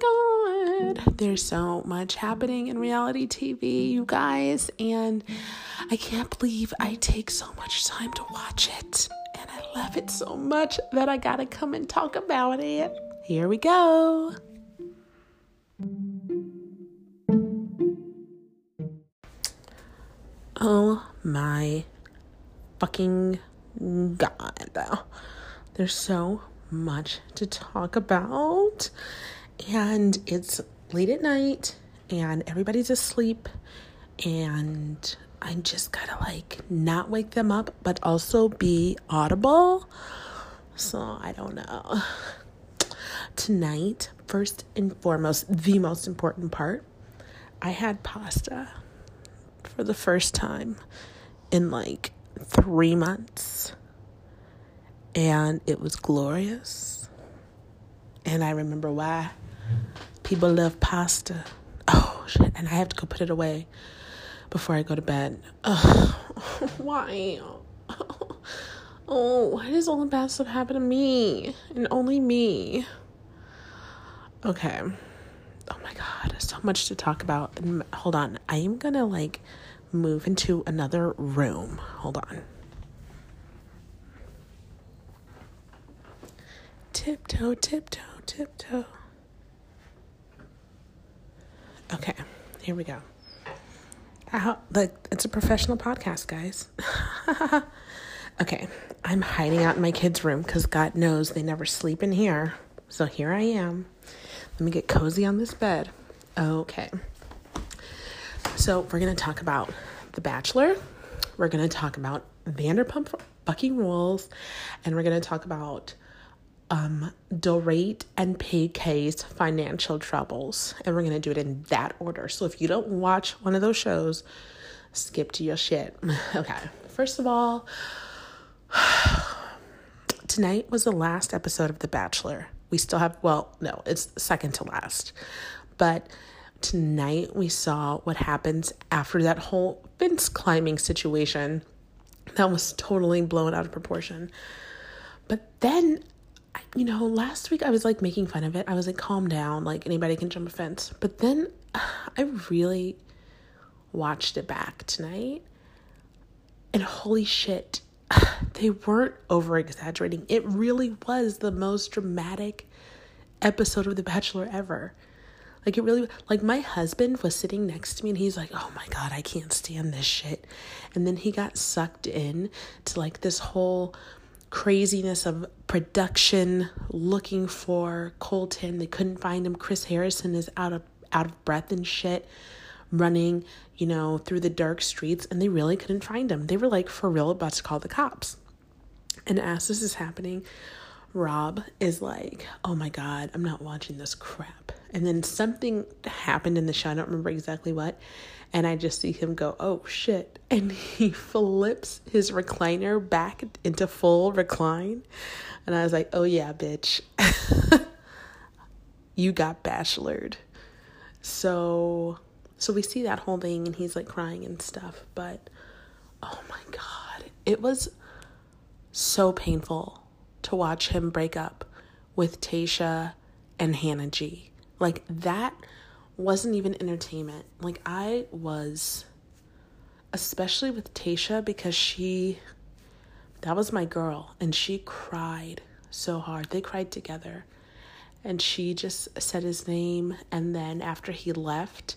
god. There's so much happening in reality TV, you guys, and I can't believe I take so much time to watch it. And I love it so much that I gotta come and talk about it. Here we go. Oh my fucking god. There's so much to talk about. And it's late at night and everybody's asleep. And I just gotta like not wake them up, but also be audible. So I don't know. Tonight, first and foremost, the most important part, I had pasta for the first time in like three months. And it was glorious. And I remember why people love pasta. Oh, shit. And I have to go put it away before I go to bed. Ugh. why? Oh, why does all the bad stuff happen to me? And only me? Okay. Oh my god, so much to talk about. Hold on. I am gonna like move into another room. Hold on. Tiptoe, tiptoe, tiptoe. Okay, here we go. Like, it's a professional podcast, guys. okay, I'm hiding out in my kids' room because God knows they never sleep in here. So here I am. Let me get cozy on this bed. Okay. So, we're to talk about The Bachelor. We're to talk about Vanderpump Bucking Rules. And we're to talk about um, Dorit and PK's financial troubles. And we're going to do it in that order. So, if you don't watch one of those shows, skip to your shit. okay. First of all, tonight was the last episode of The Bachelor. We still have, well, no, it's second to last. But tonight we saw what happens after that whole fence climbing situation that was totally blown out of proportion. But then, you know, last week I was like making fun of it. I was like, calm down, like anybody can jump a fence. But then I really watched it back tonight. And holy shit, they weren't over exaggerating. It really was the most dramatic episode of The Bachelor ever. Like it really like my husband was sitting next to me and he's like, "Oh my god, I can't stand this shit." And then he got sucked in to like this whole craziness of production looking for Colton. They couldn't find him. Chris Harrison is out of out of breath and shit running, you know, through the dark streets and they really couldn't find him. They were like for real about to call the cops. And as this is happening, Rob is like, "Oh my god, I'm not watching this crap." And then something happened in the show. I don't remember exactly what. And I just see him go, oh shit. And he flips his recliner back into full recline. And I was like, oh yeah, bitch. you got bachelored. So so we see that whole thing and he's like crying and stuff. But oh my God. It was so painful to watch him break up with Tayshia and Hannah G. Like that wasn't even entertainment. Like I was especially with Tayshia because she that was my girl and she cried so hard. They cried together. And she just said his name and then after he left,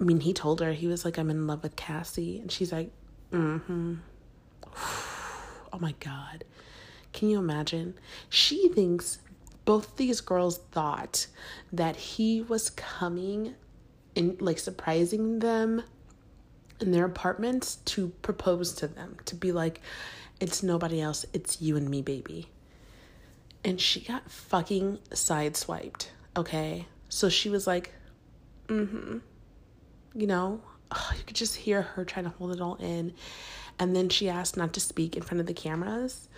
I mean, he told her he was like I'm in love with Cassie and she's like, "Mhm." Oh my god. Can you imagine? She thinks both these girls thought that he was coming and like surprising them in their apartments to propose to them, to be like, it's nobody else, it's you and me, baby. And she got fucking sideswiped, okay? So she was like, mm hmm. You know, oh, you could just hear her trying to hold it all in. And then she asked not to speak in front of the cameras.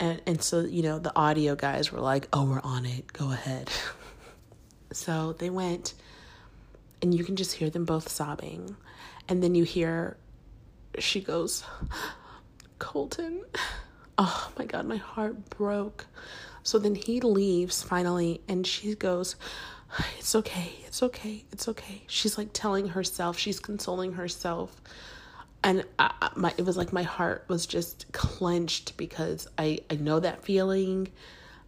And and so, you know, the audio guys were like, "Oh, we're on it. Go ahead." so, they went and you can just hear them both sobbing. And then you hear she goes, "Colton." Oh my god, my heart broke. So then he leaves finally and she goes, it's okay, it's okay, it's okay. She's like telling herself, she's consoling herself. And I, my, it was like my heart was just clenched because I, I know that feeling.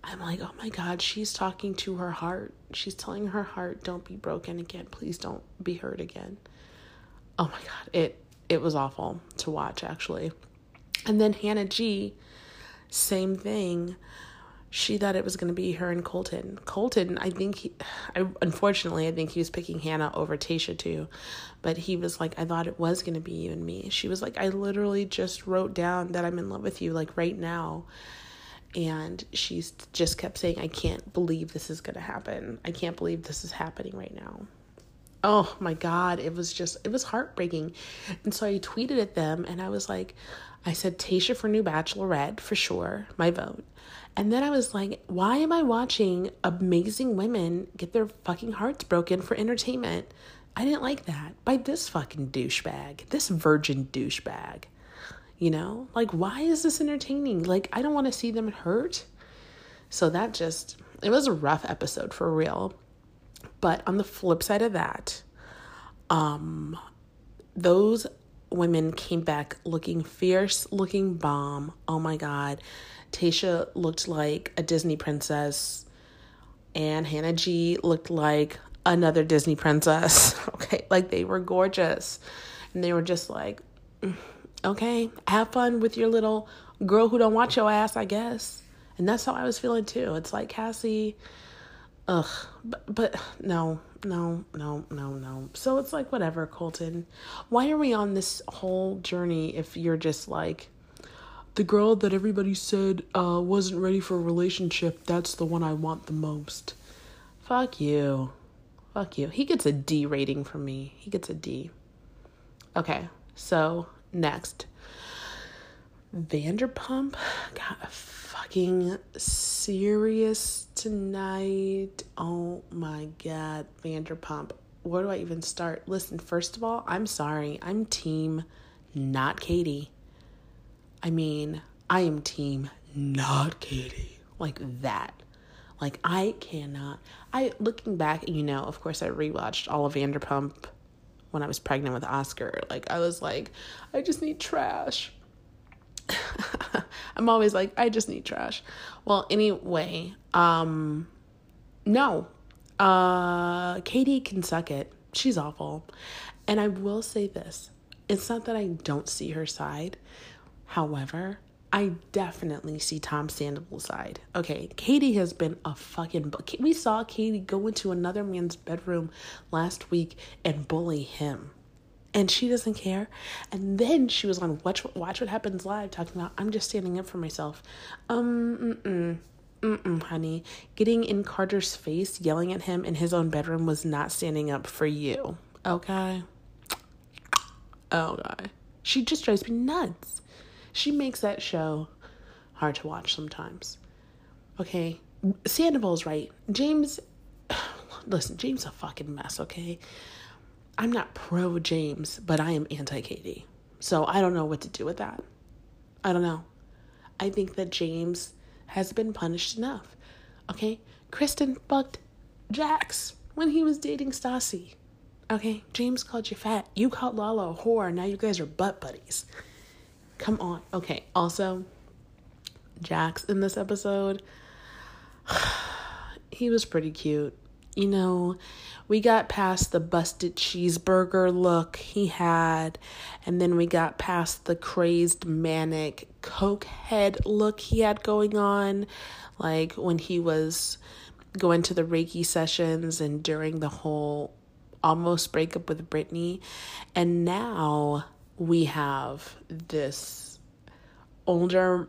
I'm like, oh my God, she's talking to her heart. She's telling her heart, don't be broken again. Please don't be hurt again. Oh my God, it it was awful to watch actually. And then Hannah G, same thing she thought it was going to be her and Colton. Colton, I think he, I, unfortunately, I think he was picking Hannah over Tayshia too. But he was like, I thought it was going to be you and me. She was like, I literally just wrote down that I'm in love with you, like right now. And she just kept saying, I can't believe this is going to happen. I can't believe this is happening right now. Oh my God. It was just, it was heartbreaking. And so I tweeted at them and I was like, I said Tayshia for new Bachelorette for sure, my vote. And then I was like, why am I watching amazing women get their fucking hearts broken for entertainment? I didn't like that by this fucking douchebag, this virgin douchebag. You know, like, why is this entertaining? Like, I don't want to see them hurt. So that just, it was a rough episode for real. But on the flip side of that, um, those women came back looking fierce, looking bomb. Oh my God. Tayshia looked like a Disney princess, and Hannah G looked like another Disney princess. okay, like they were gorgeous. And they were just like, mm, okay, have fun with your little girl who don't watch your ass, I guess. And that's how I was feeling too. It's like Cassie, ugh, but, but no, no, no, no, no. So it's like, whatever, Colton. Why are we on this whole journey if you're just like, the girl that everybody said uh, wasn't ready for a relationship, that's the one I want the most. Fuck you. Fuck you. He gets a D rating from me. He gets a D. Okay, so next. Vanderpump got fucking serious tonight. Oh my god, Vanderpump. Where do I even start? Listen, first of all, I'm sorry. I'm team not Katie. I mean, I am team not Katie. Like that. Like I cannot. I looking back, you know, of course I rewatched all of Vanderpump when I was pregnant with Oscar. Like I was like, I just need trash. I'm always like, I just need trash. Well, anyway, um no. Uh Katie can suck it. She's awful. And I will say this. It's not that I don't see her side. However, I definitely see Tom Sandoval's side. Okay, Katie has been a fucking. We saw Katie go into another man's bedroom last week and bully him, and she doesn't care. And then she was on Watch Watch What Happens Live talking about I'm just standing up for myself. Um, mm mm, honey. Getting in Carter's face, yelling at him in his own bedroom was not standing up for you. Okay. Oh god, she just drives me nuts. She makes that show hard to watch sometimes. Okay, Sandoval's right. James, listen, James a fucking mess. Okay, I'm not pro James, but I am anti Katie. So I don't know what to do with that. I don't know. I think that James has been punished enough. Okay, Kristen fucked Jax when he was dating Stassi. Okay, James called you fat. You called Lala a whore. Now you guys are butt buddies. Come on. Okay. Also, Jax in this episode, he was pretty cute. You know, we got past the busted cheeseburger look he had, and then we got past the crazed manic coke head look he had going on, like when he was going to the Reiki sessions and during the whole almost breakup with Brittany. And now we have this older,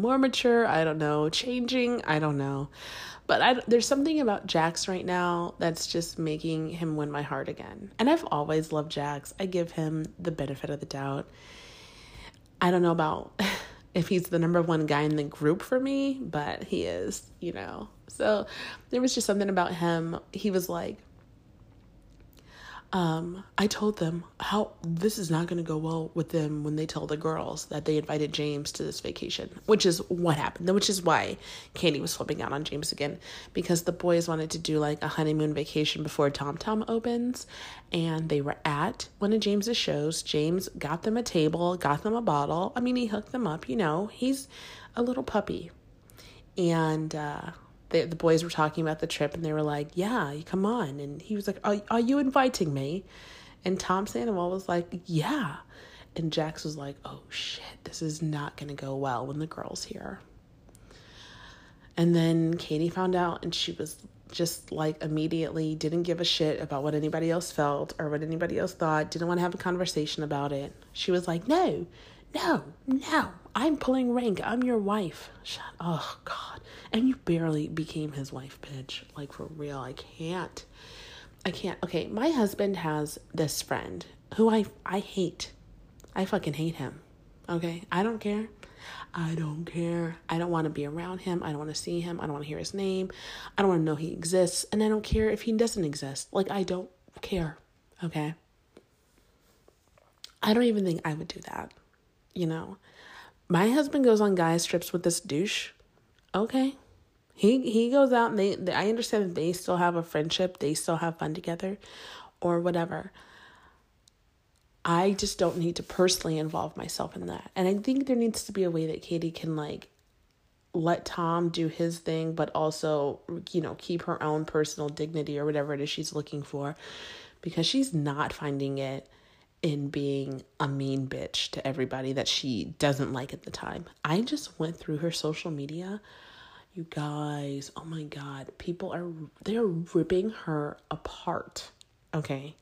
more mature, I don't know, changing, I don't know. But I, there's something about Jax right now that's just making him win my heart again. And I've always loved Jax. I give him the benefit of the doubt. I don't know about if he's the number one guy in the group for me, but he is, you know. So there was just something about him. He was like, um, I told them how this is not going to go well with them when they tell the girls that they invited James to this vacation, which is what happened, which is why Katie was flipping out on James again because the boys wanted to do like a honeymoon vacation before Tom Tom opens, and they were at one of James's shows. James got them a table, got them a bottle. I mean, he hooked them up, you know, he's a little puppy. And, uh, the, the boys were talking about the trip and they were like, Yeah, come on. And he was like, Are, are you inviting me? And Tom Sandoval was like, Yeah. And Jax was like, Oh shit, this is not going to go well when the girl's here. And then Katie found out and she was just like immediately didn't give a shit about what anybody else felt or what anybody else thought, didn't want to have a conversation about it. She was like, No, no, no, I'm pulling rank. I'm your wife. Shut Oh God. And you barely became his wife, bitch. Like for real. I can't. I can't. Okay, my husband has this friend who I I hate. I fucking hate him. Okay? I don't care. I don't care. I don't want to be around him. I don't want to see him. I don't want to hear his name. I don't want to know he exists. And I don't care if he doesn't exist. Like, I don't care. Okay? I don't even think I would do that. You know? My husband goes on guys trips with this douche. Okay. He he goes out and they, they I understand that they still have a friendship, they still have fun together or whatever. I just don't need to personally involve myself in that. And I think there needs to be a way that Katie can like let Tom do his thing, but also, you know, keep her own personal dignity or whatever it is she's looking for because she's not finding it in being a mean bitch to everybody that she doesn't like at the time. I just went through her social media. You guys, oh my god, people are they're ripping her apart. Okay?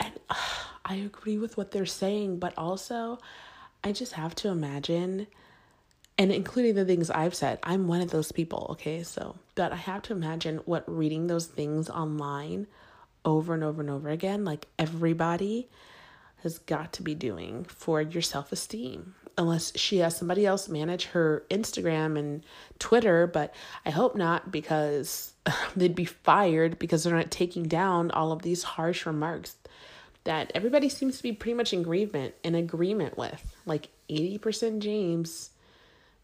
And uh, I agree with what they're saying, but also I just have to imagine and including the things I've said, I'm one of those people, okay? So, but I have to imagine what reading those things online over and over and over again, like everybody has got to be doing for your self esteem. Unless she has somebody else manage her Instagram and Twitter, but I hope not because they'd be fired because they're not taking down all of these harsh remarks that everybody seems to be pretty much in agreement in agreement with. Like 80% James,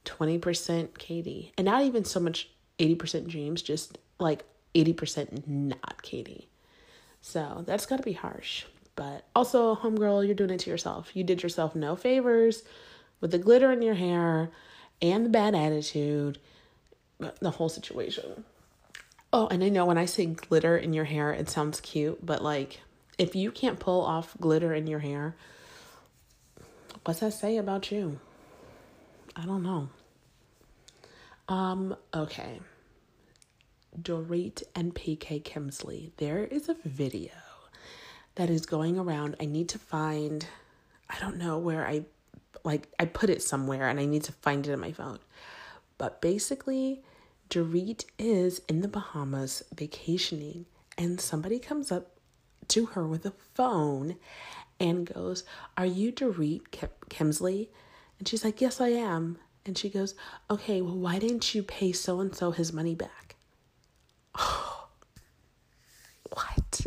20% Katie. And not even so much 80% James, just like 80% not Katie. So that's got to be harsh. But also, homegirl, you're doing it to yourself. You did yourself no favors with the glitter in your hair and the bad attitude, the whole situation. Oh, and I know when I say glitter in your hair, it sounds cute, but like if you can't pull off glitter in your hair, what's that say about you? I don't know. Um, okay. Dorit and PK Kemsley. There is a video that is going around. I need to find, I don't know where I, like, I put it somewhere and I need to find it in my phone. But basically, Dorit is in the Bahamas vacationing and somebody comes up to her with a phone and goes, Are you Dorit Kemsley?" And she's like, Yes, I am. And she goes, Okay, well, why didn't you pay so and so his money back? what?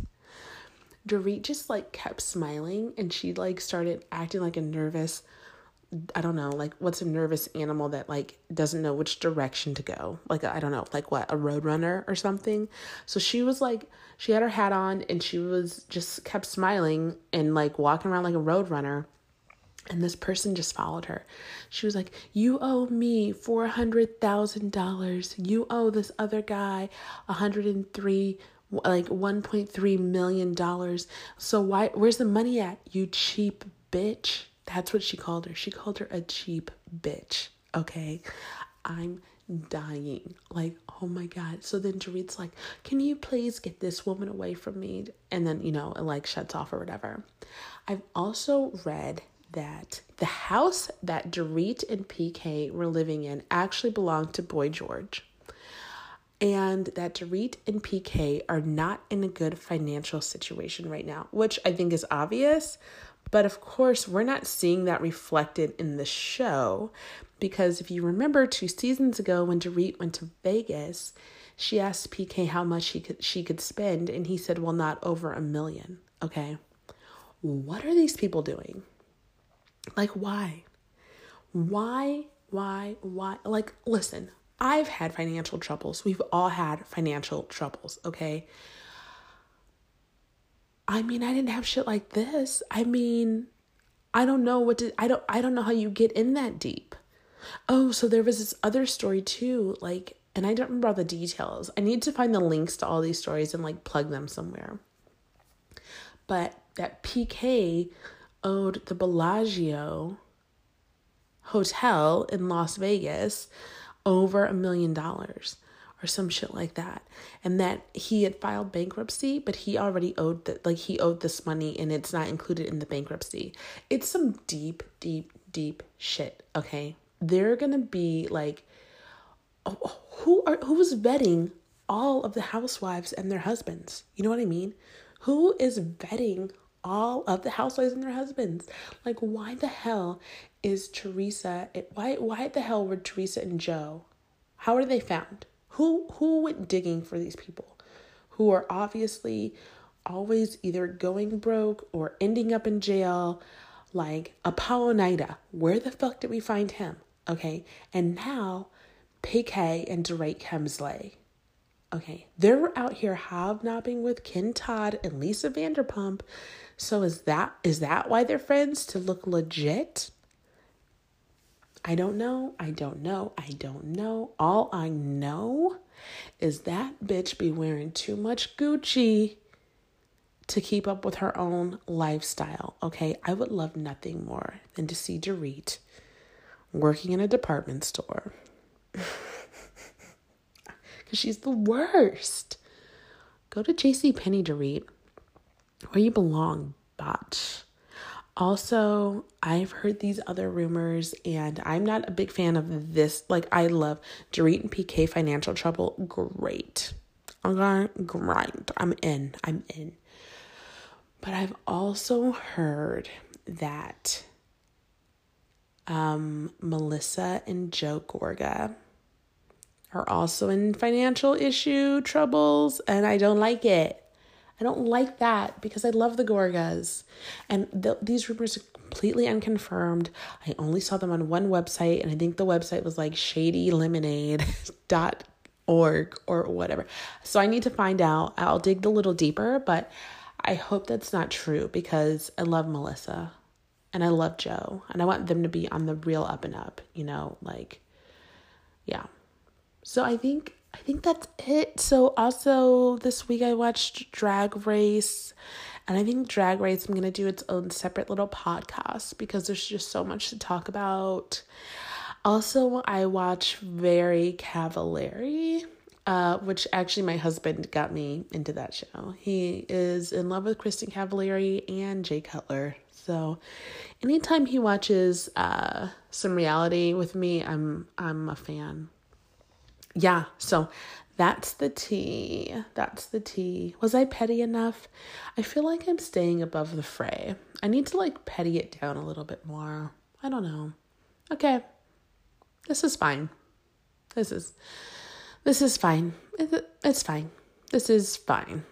Dorit just like kept smiling and she like started acting like a nervous I don't know, like what's a nervous animal that like doesn't know which direction to go? Like I don't know, like what, a road runner or something. So she was like she had her hat on and she was just kept smiling and like walking around like a road runner. And this person just followed her. She was like, You owe me $400,000. You owe this other guy 103 like 1.3 million dollars. So why where's the money at? You cheap bitch. That's what she called her. She called her a cheap bitch. Okay. I'm dying. Like, oh my God. So then Dorit's like, Can you please get this woman away from me? And then, you know, it like shuts off or whatever. I've also read that the house that Dorit and PK were living in actually belonged to Boy George. And that Dorit and PK are not in a good financial situation right now, which I think is obvious. But of course, we're not seeing that reflected in the show because if you remember two seasons ago when Dorit went to Vegas, she asked PK how much she could she could spend and he said, "Well, not over a million. Okay? What are these people doing? Like why? Why why why like listen, I've had financial troubles. We've all had financial troubles, okay? I mean, I didn't have shit like this. I mean, I don't know what to I don't I don't know how you get in that deep. Oh, so there was this other story too, like and I don't remember all the details. I need to find the links to all these stories and like plug them somewhere. But that PK owed the Bellagio hotel in Las Vegas over a million dollars or some shit like that. And that he had filed bankruptcy but he already owed that like he owed this money and it's not included in the bankruptcy. It's some deep deep deep shit okay? They're gonna be like who are who's vetting all of the housewives and their husbands? You know what i mean? Who is vetting all of the housewives and their husbands like why the hell is teresa why why the hell were teresa and joe how are they found who who went digging for these people who are obviously always either going broke or ending up in jail like Apollo Nida, where the fuck did we find him? Okay. And now PK and Dorit Kemsley. Okay. They're out here hobnobbing with Ken Todd and Lisa Vanderpump. So is that is that why they're friends? To look legit? I don't know. I don't know. I don't know. All I know is that bitch be wearing too much Gucci to keep up with her own lifestyle. Okay, I would love nothing more than to see Dorit working in a department store. Because she's the worst. Go to J.C. Penney, Dorit, where you belong, botch. Also, I've heard these other rumors, and I'm not a big fan of this. Like, I love Dorit and PK financial trouble. Great. Okay, grind. I'm in. I'm in. But I've also heard that um, Melissa and Joe Gorga are also in financial issue troubles, and I don't like it. I don't like that because I love the Gorgas. And th- these rumors are completely unconfirmed. I only saw them on one website, and I think the website was like shadylemonade.org or whatever. So I need to find out. I'll dig a little deeper, but I hope that's not true because I love Melissa and I love Joe and I want them to be on the real up and up, you know, like, yeah. So I think I think that's it. So also this week I watched Drag Race and I think Drag Race I'm going to do its own separate little podcast because there's just so much to talk about. Also, I watch Very Cavallari, uh, which actually my husband got me into that show. He is in love with Kristin Cavallari and Jay Cutler. So anytime he watches uh, some reality with me, I'm I'm a fan yeah, so that's the tea. That's the tea. Was I petty enough? I feel like I'm staying above the fray. I need to like petty it down a little bit more. I don't know. Okay. This is fine. This is this is fine. It's fine. This is fine.